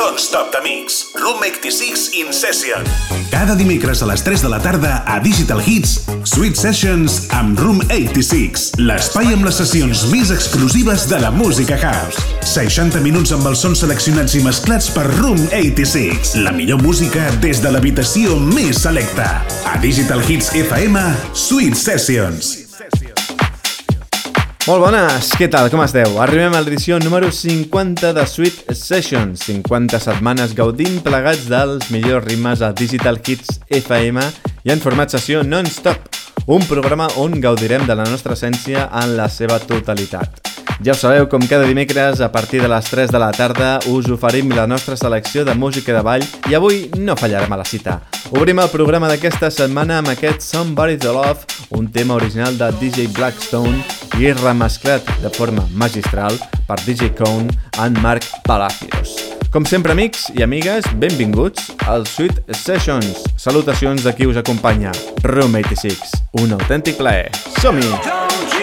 Don't Stop the Mix. Room 86 in Session. Cada dimecres a les 3 de la tarda a Digital Hits, Sweet Sessions amb Room 86. L'espai amb les sessions més exclusives de la música house. 60 minuts amb els sons seleccionats i mesclats per Room 86. La millor música des de l'habitació més selecta. A Digital Hits FM, Sweet Sessions. Molt bones, què tal, com esteu? Arribem a l'edició número 50 de Sweet Sessions, 50 setmanes gaudint plegats dels millors ritmes a Digital Hits FM i en format sessió non-stop, un programa on gaudirem de la nostra essència en la seva totalitat. Ja ho sabeu, com cada dimecres, a partir de les 3 de la tarda, us oferim la nostra selecció de música de ball i avui no fallarem a la cita. Obrim el programa d'aquesta setmana amb aquest Somebody to Love, un tema original de DJ Blackstone i remesclat de forma magistral per DJ Cone en Marc Palacios. Com sempre, amics i amigues, benvinguts al Sweet Sessions. Salutacions de qui us acompanya, Room 86. Un autèntic plaer. Som-hi! Digital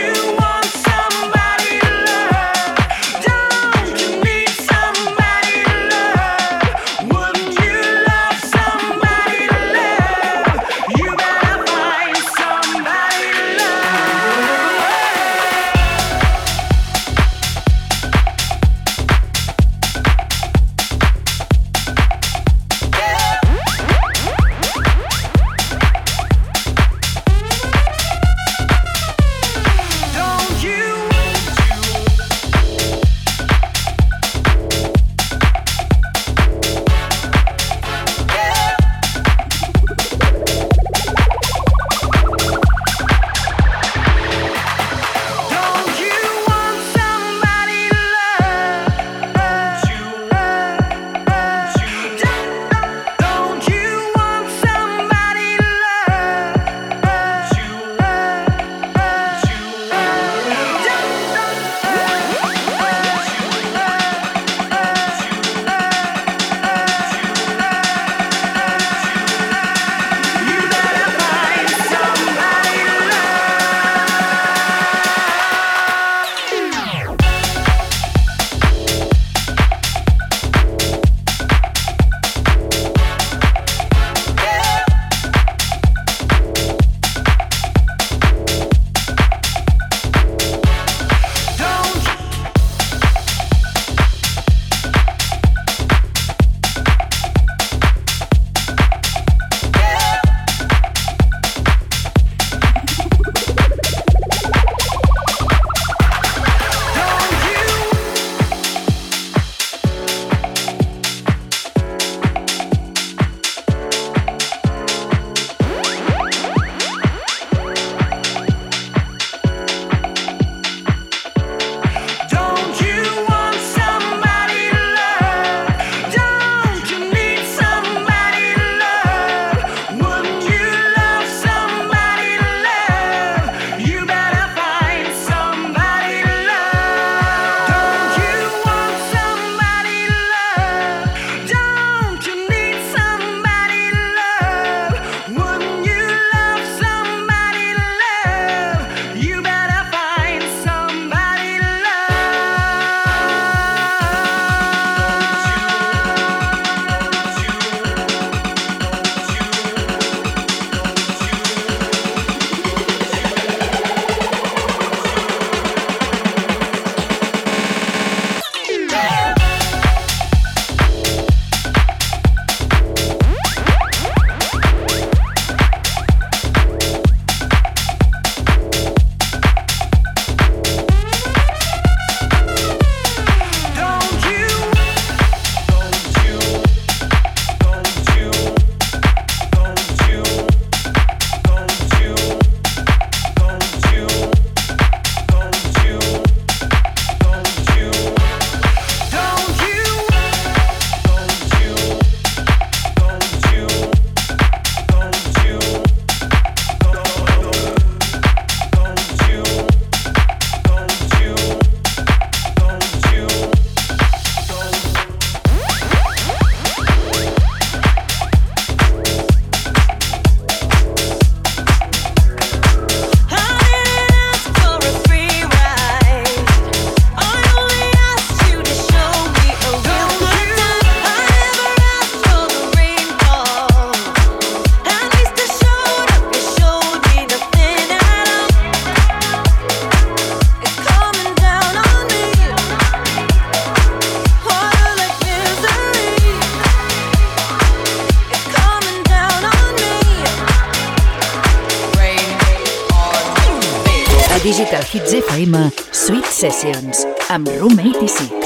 Sessions amb Room 86.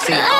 See.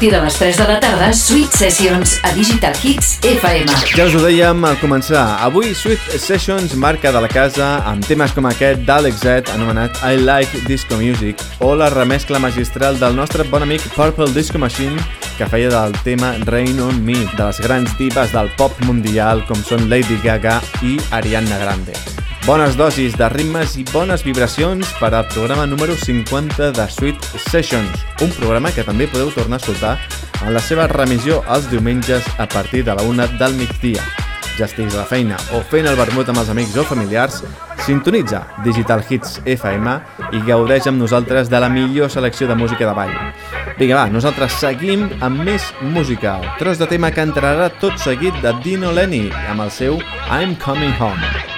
Partir de les 3 de la tarda, Sweet Sessions a Digital Hits FM. Ja us ho dèiem al començar, avui Sweet Sessions marca de la casa amb temes com aquest d'Alex Z anomenat I Like Disco Music o la remescla magistral del nostre bon amic Purple Disco Machine que feia del tema Rain on Me de les grans divas del pop mundial com són Lady Gaga i Ariana Grande. Bones dosis de ritmes i bones vibracions per al programa número 50 de Sweet Sessions, un programa que també podeu tornar a escoltar en la seva remissió els diumenges a partir de la una del migdia. Ja estiguis a la feina o fent el vermut amb els amics o familiars, sintonitza Digital Hits FM i gaudeix amb nosaltres de la millor selecció de música de ball. Vinga, va, nosaltres seguim amb més música, tros de tema que entrarà tot seguit de Dino Lenny amb el seu I'm Coming Home.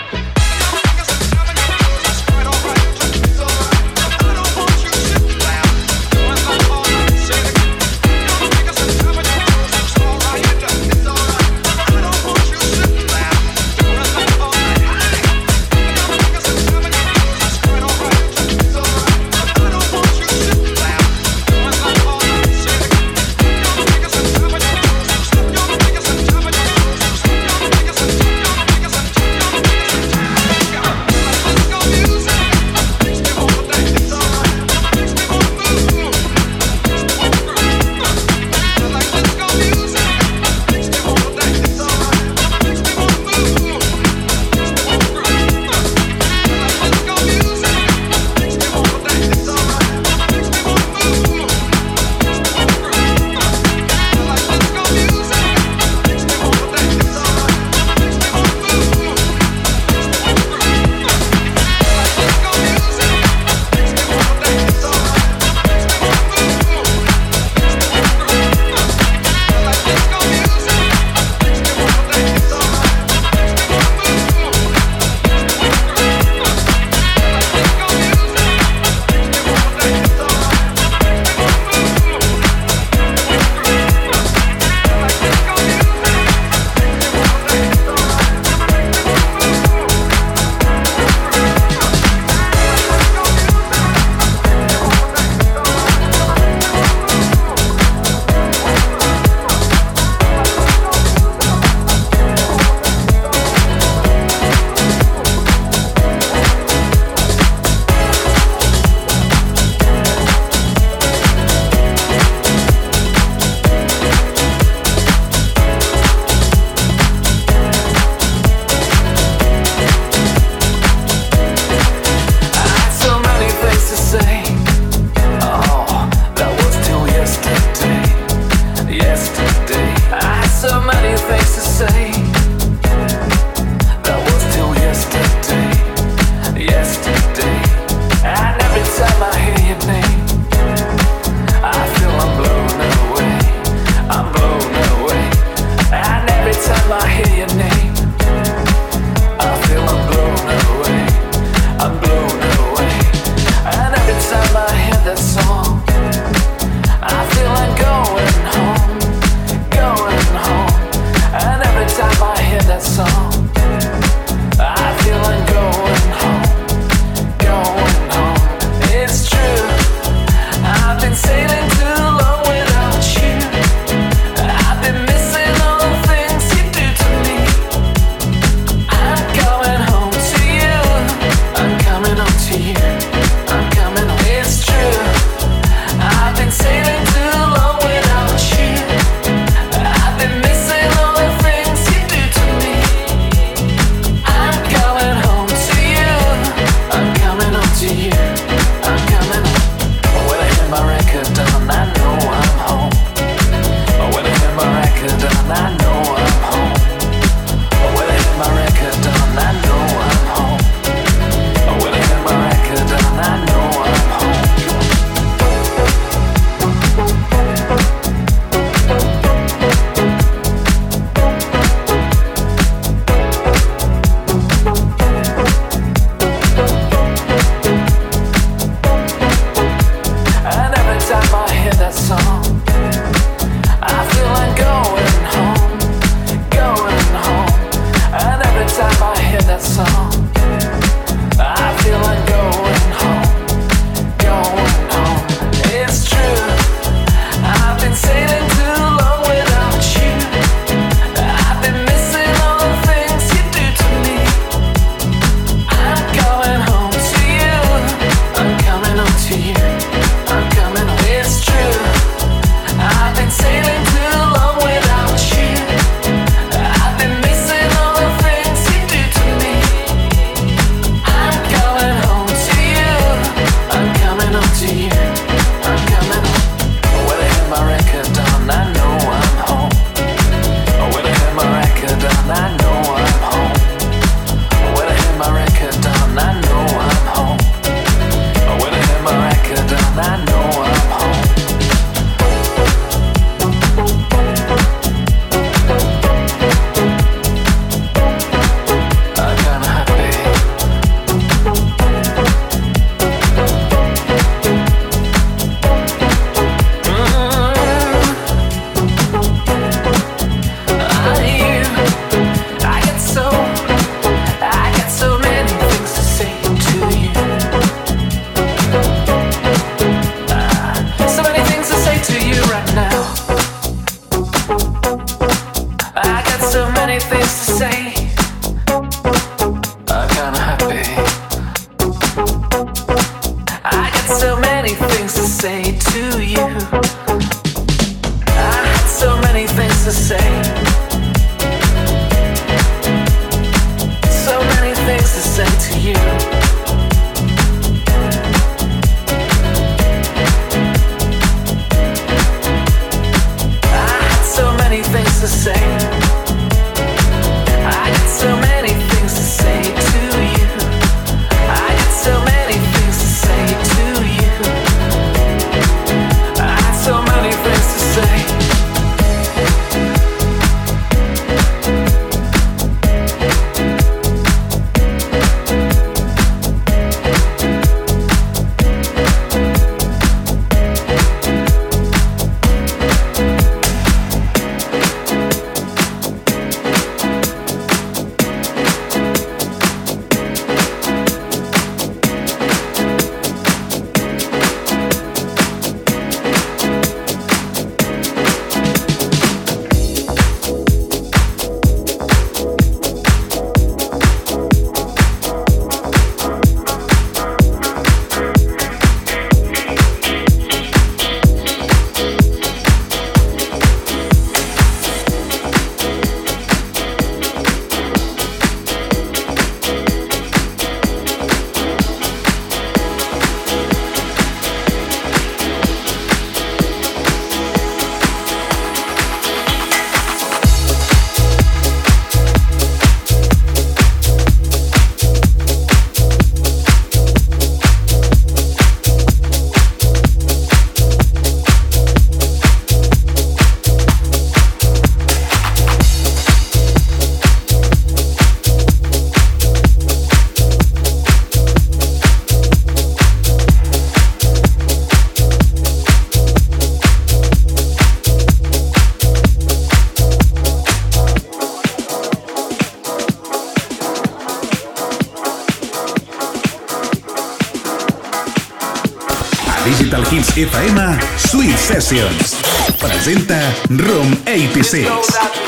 FM Sweet Sessions. Presenta Room 86.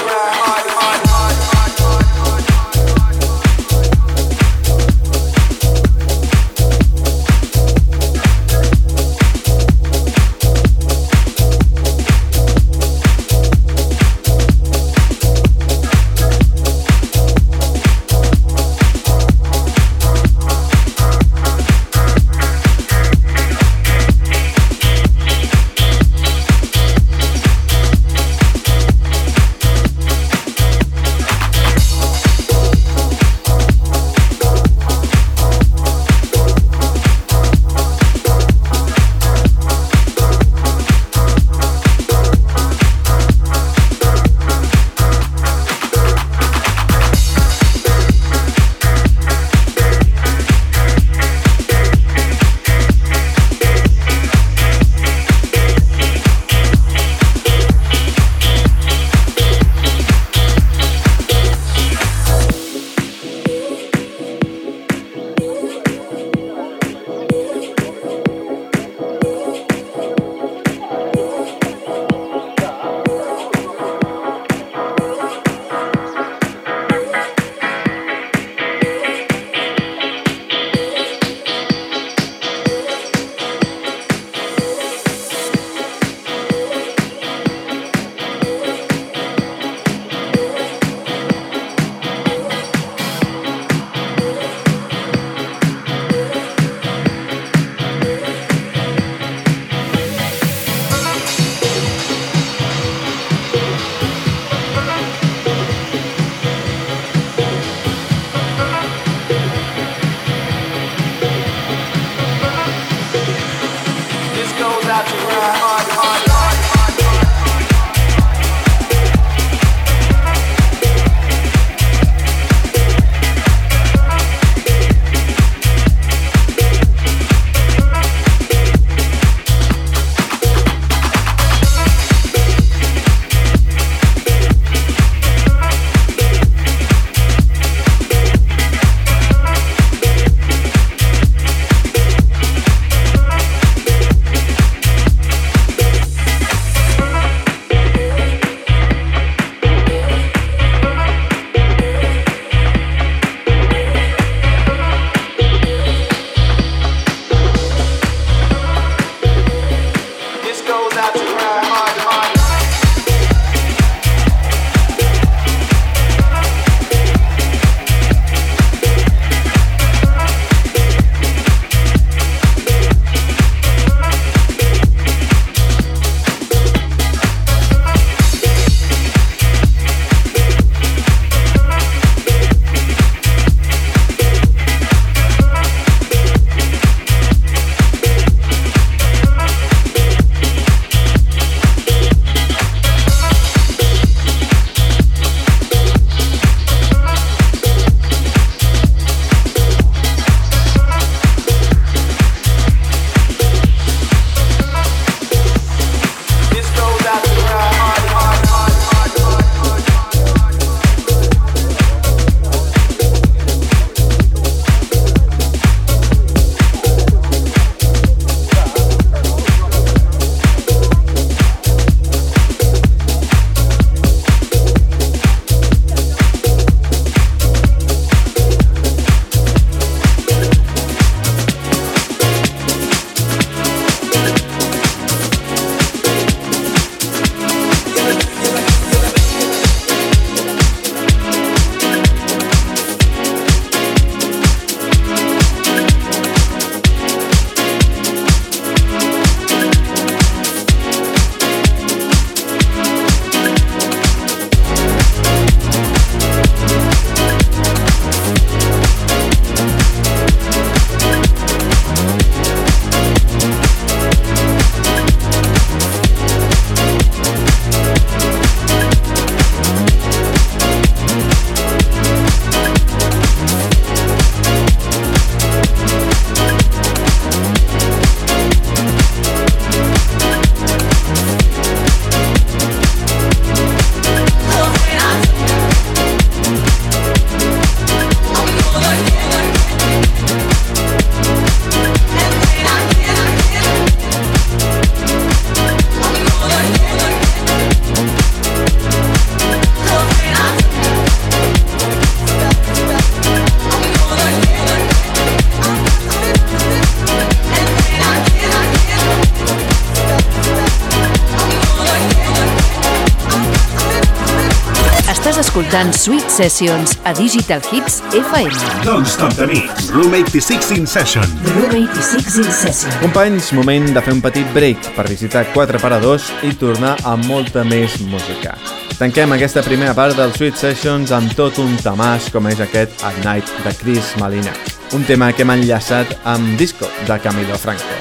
Escoltant Sweet Sessions a Digital Hits FM. Don't Stop the Mix. Room 86 in Session. Room 86 in Session. Companys, moment de fer un petit break per visitar 4 paradors i tornar amb molta més música. Tanquem aquesta primera part del Sweet Sessions amb tot un tamàs com és aquest At Night de Chris Malina, un tema que hem enllaçat amb Disco de Camilo Franco.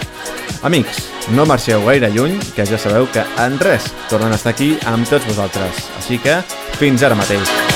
Amics, no marxeu gaire lluny, que ja sabeu que en res tornen a estar aquí amb tots vosaltres. Així que, fins ara mateix.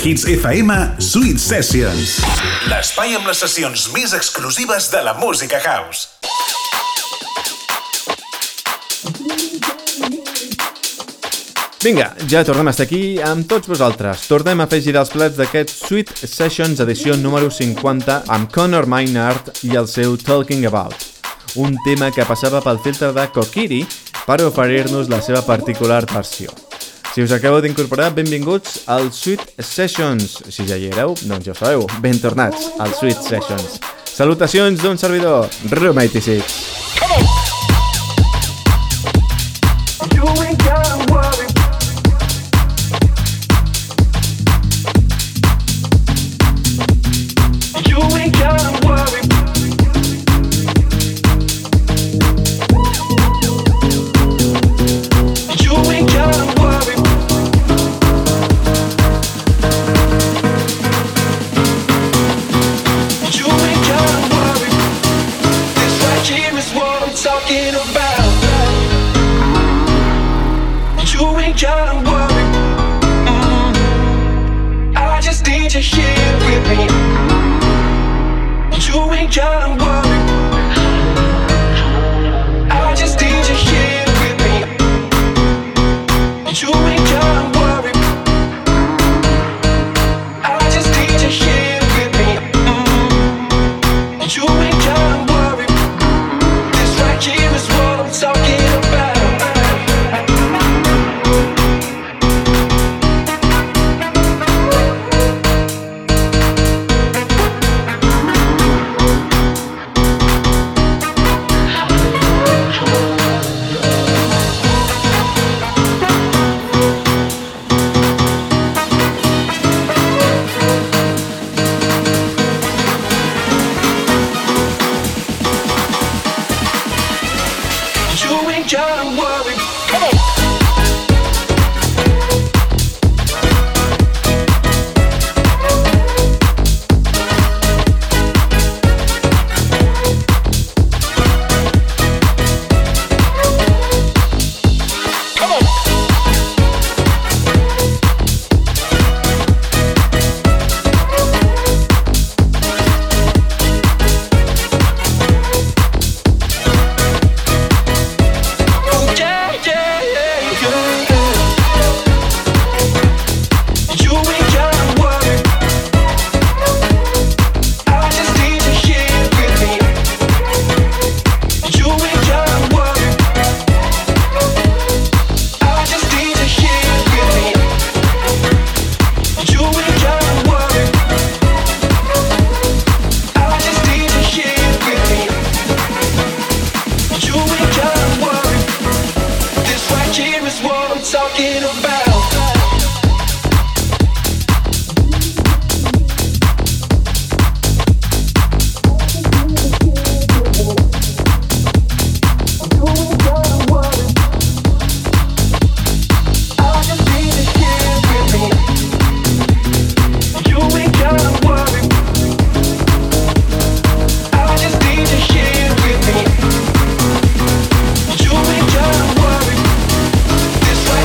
Hits FM, Sweet Sessions. L'espai amb les sessions més exclusives de la música house. Vinga, ja tornem a estar aquí amb tots vosaltres. Tornem a fer girar els plats d'aquest Sweet Sessions edició número 50 amb Conor Maynard i el seu Talking About. Un tema que passava pel filtre de Kokiri per oferir-nos la seva particular versió. Si us acabeu d'incorporar, benvinguts al Sweet Sessions. Si ja hi éreu, doncs ja ho sabeu, ben tornats al Sweet Sessions. Salutacions d'un servidor, Room 86. You ain't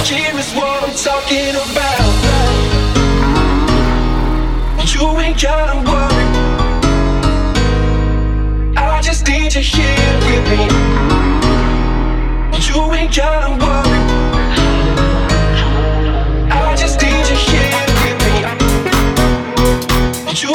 here is what I'm talking about. You ain't gotta worry. I just need you here with me. You ain't gotta worry. I just need you here with me. You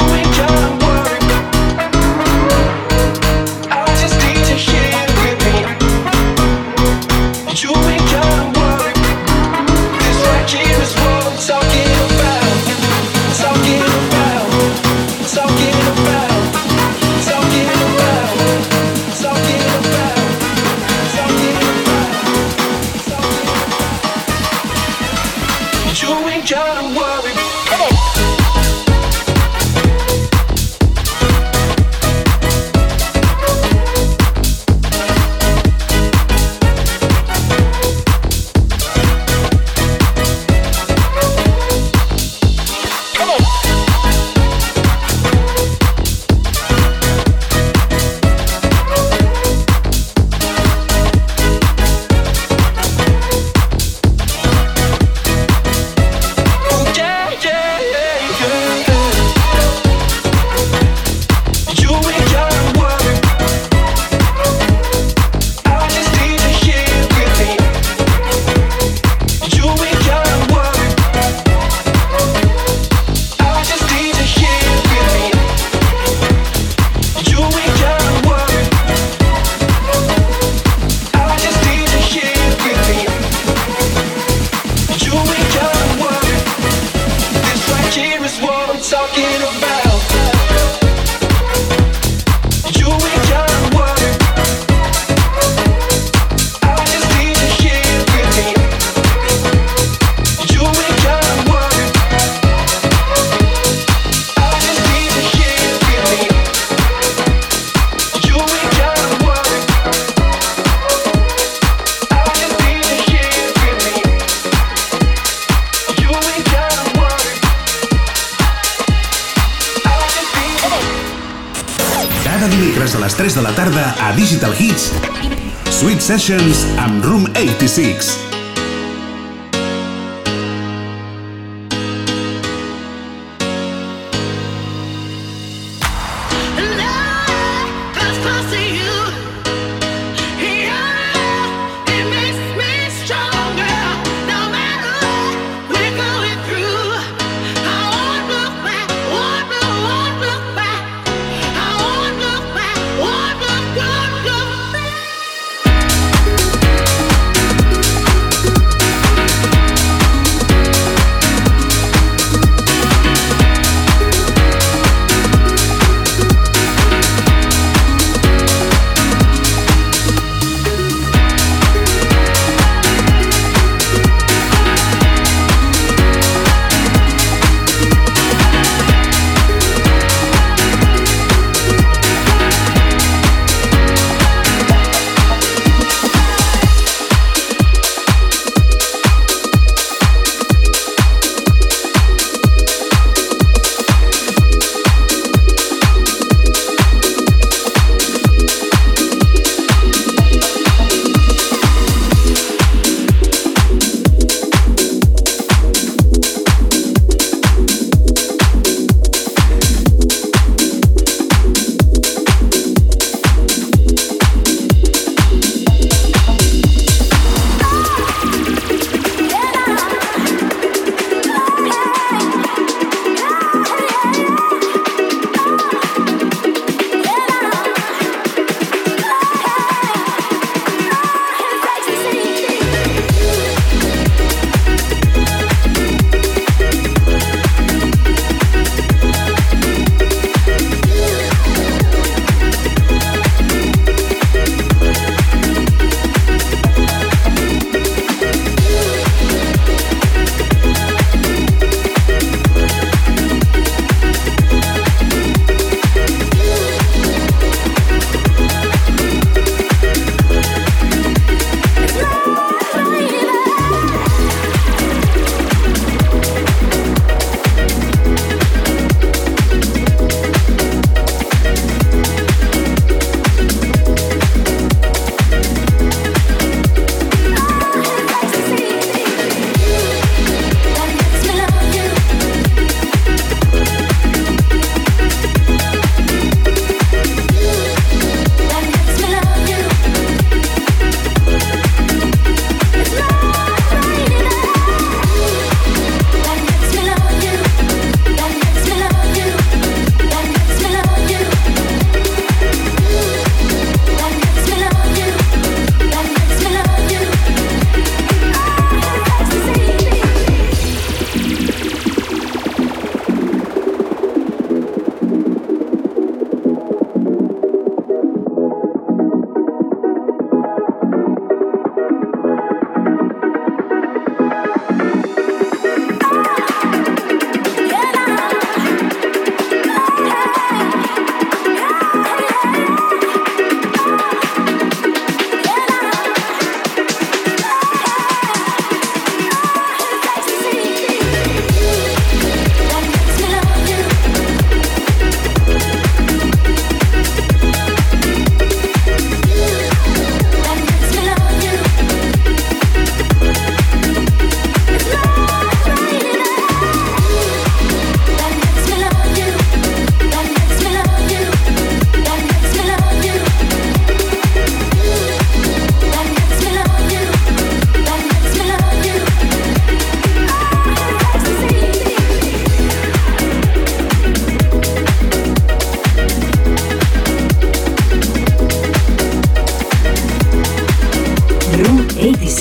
Sessions amb Room 86.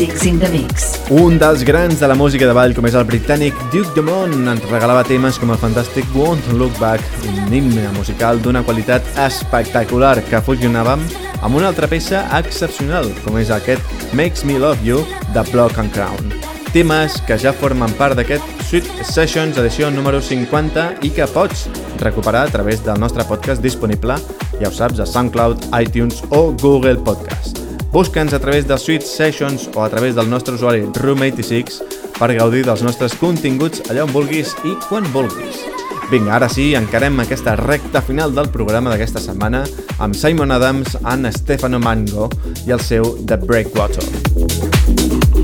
86 in the mix. Un dels grans de la música de ball, com és el britànic Duke Dumont, ens regalava temes com el fantàstic Won't Look Back, un himne musical d'una qualitat espectacular que fusionàvem amb una altra peça excepcional, com és aquest Makes Me Love You de Block and Crown. Temes que ja formen part d'aquest Sweet Sessions edició número 50 i que pots recuperar a través del nostre podcast disponible, ja ho saps, a SoundCloud, iTunes o Google Podcast. Busca'ns a través de Sweet Sessions o a través del nostre usuari Room86 per gaudir dels nostres continguts allà on vulguis i quan vulguis. Vinga, ara sí, encarem aquesta recta final del programa d'aquesta setmana amb Simon Adams and Stefano Mango i el seu The Breakwater. Don't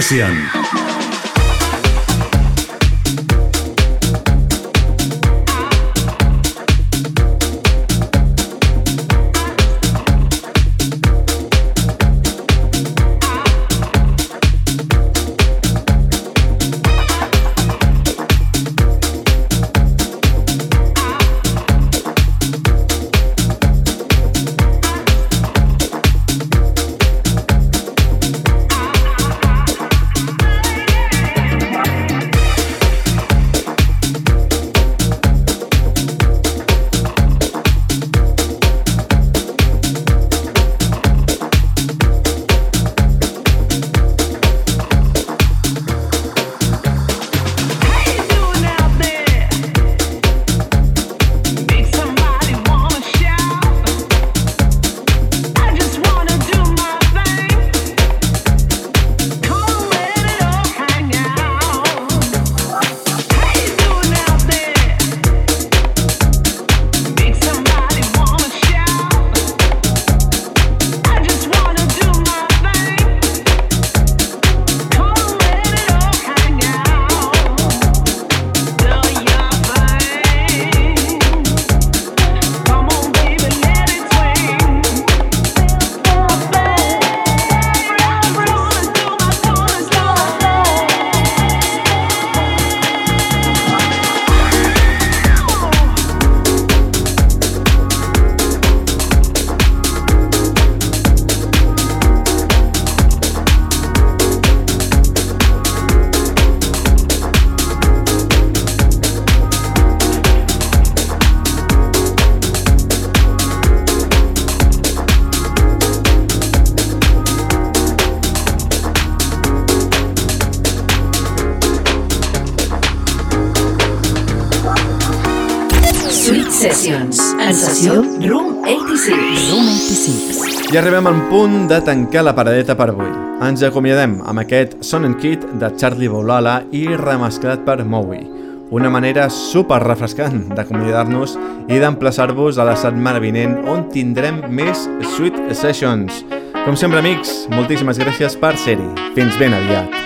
session. Punt de tancar la paradeta per avui. Ens acomiadem amb aquest Son and Kid de Charlie Boulala i remesclat per Mowi. Una manera super refrescant d'acomiadar-nos i d'emplaçar-vos a la setmana vinent on tindrem més Sweet Sessions. Com sempre, amics, moltíssimes gràcies per ser-hi. Fins ben aviat.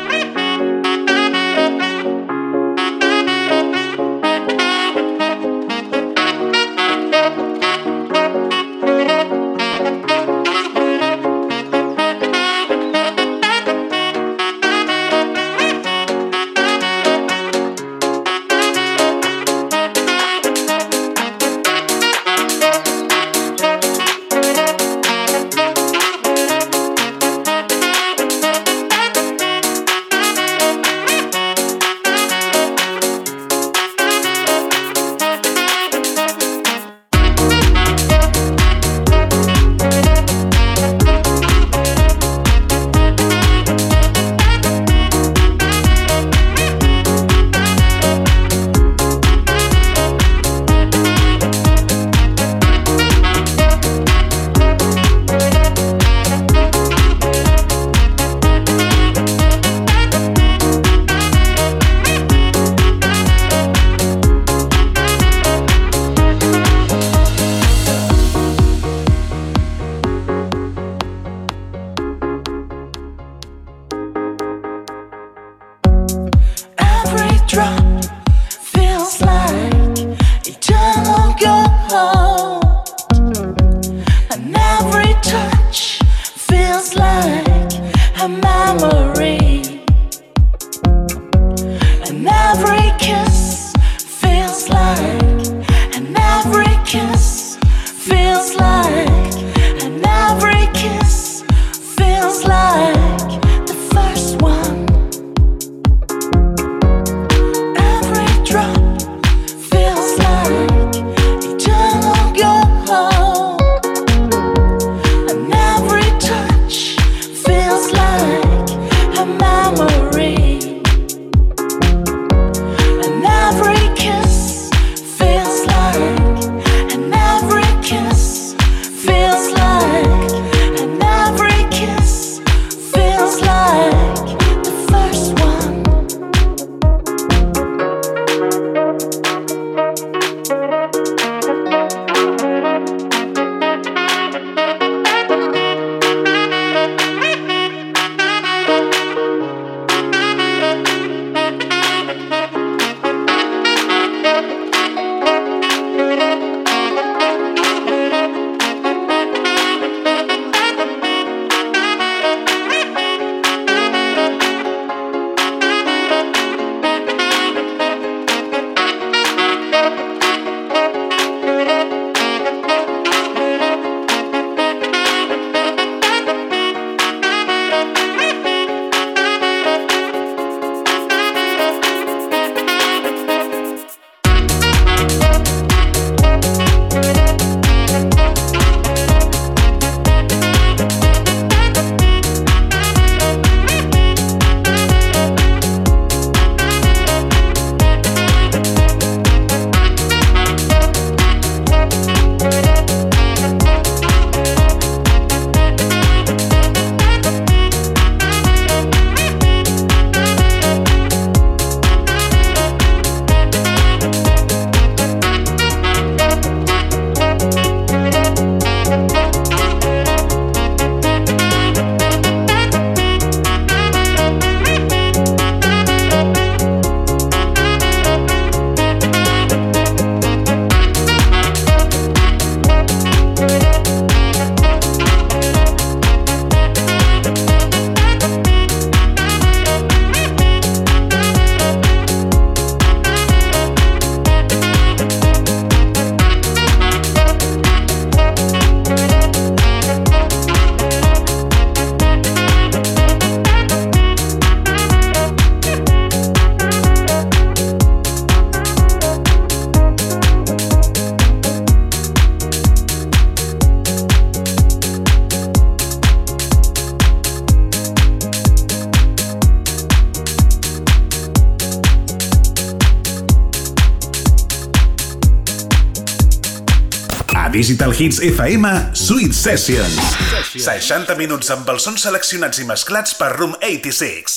Digital Hits FM, Sweet Sessions. 60 minuts amb els sons seleccionats i mesclats per Room 86.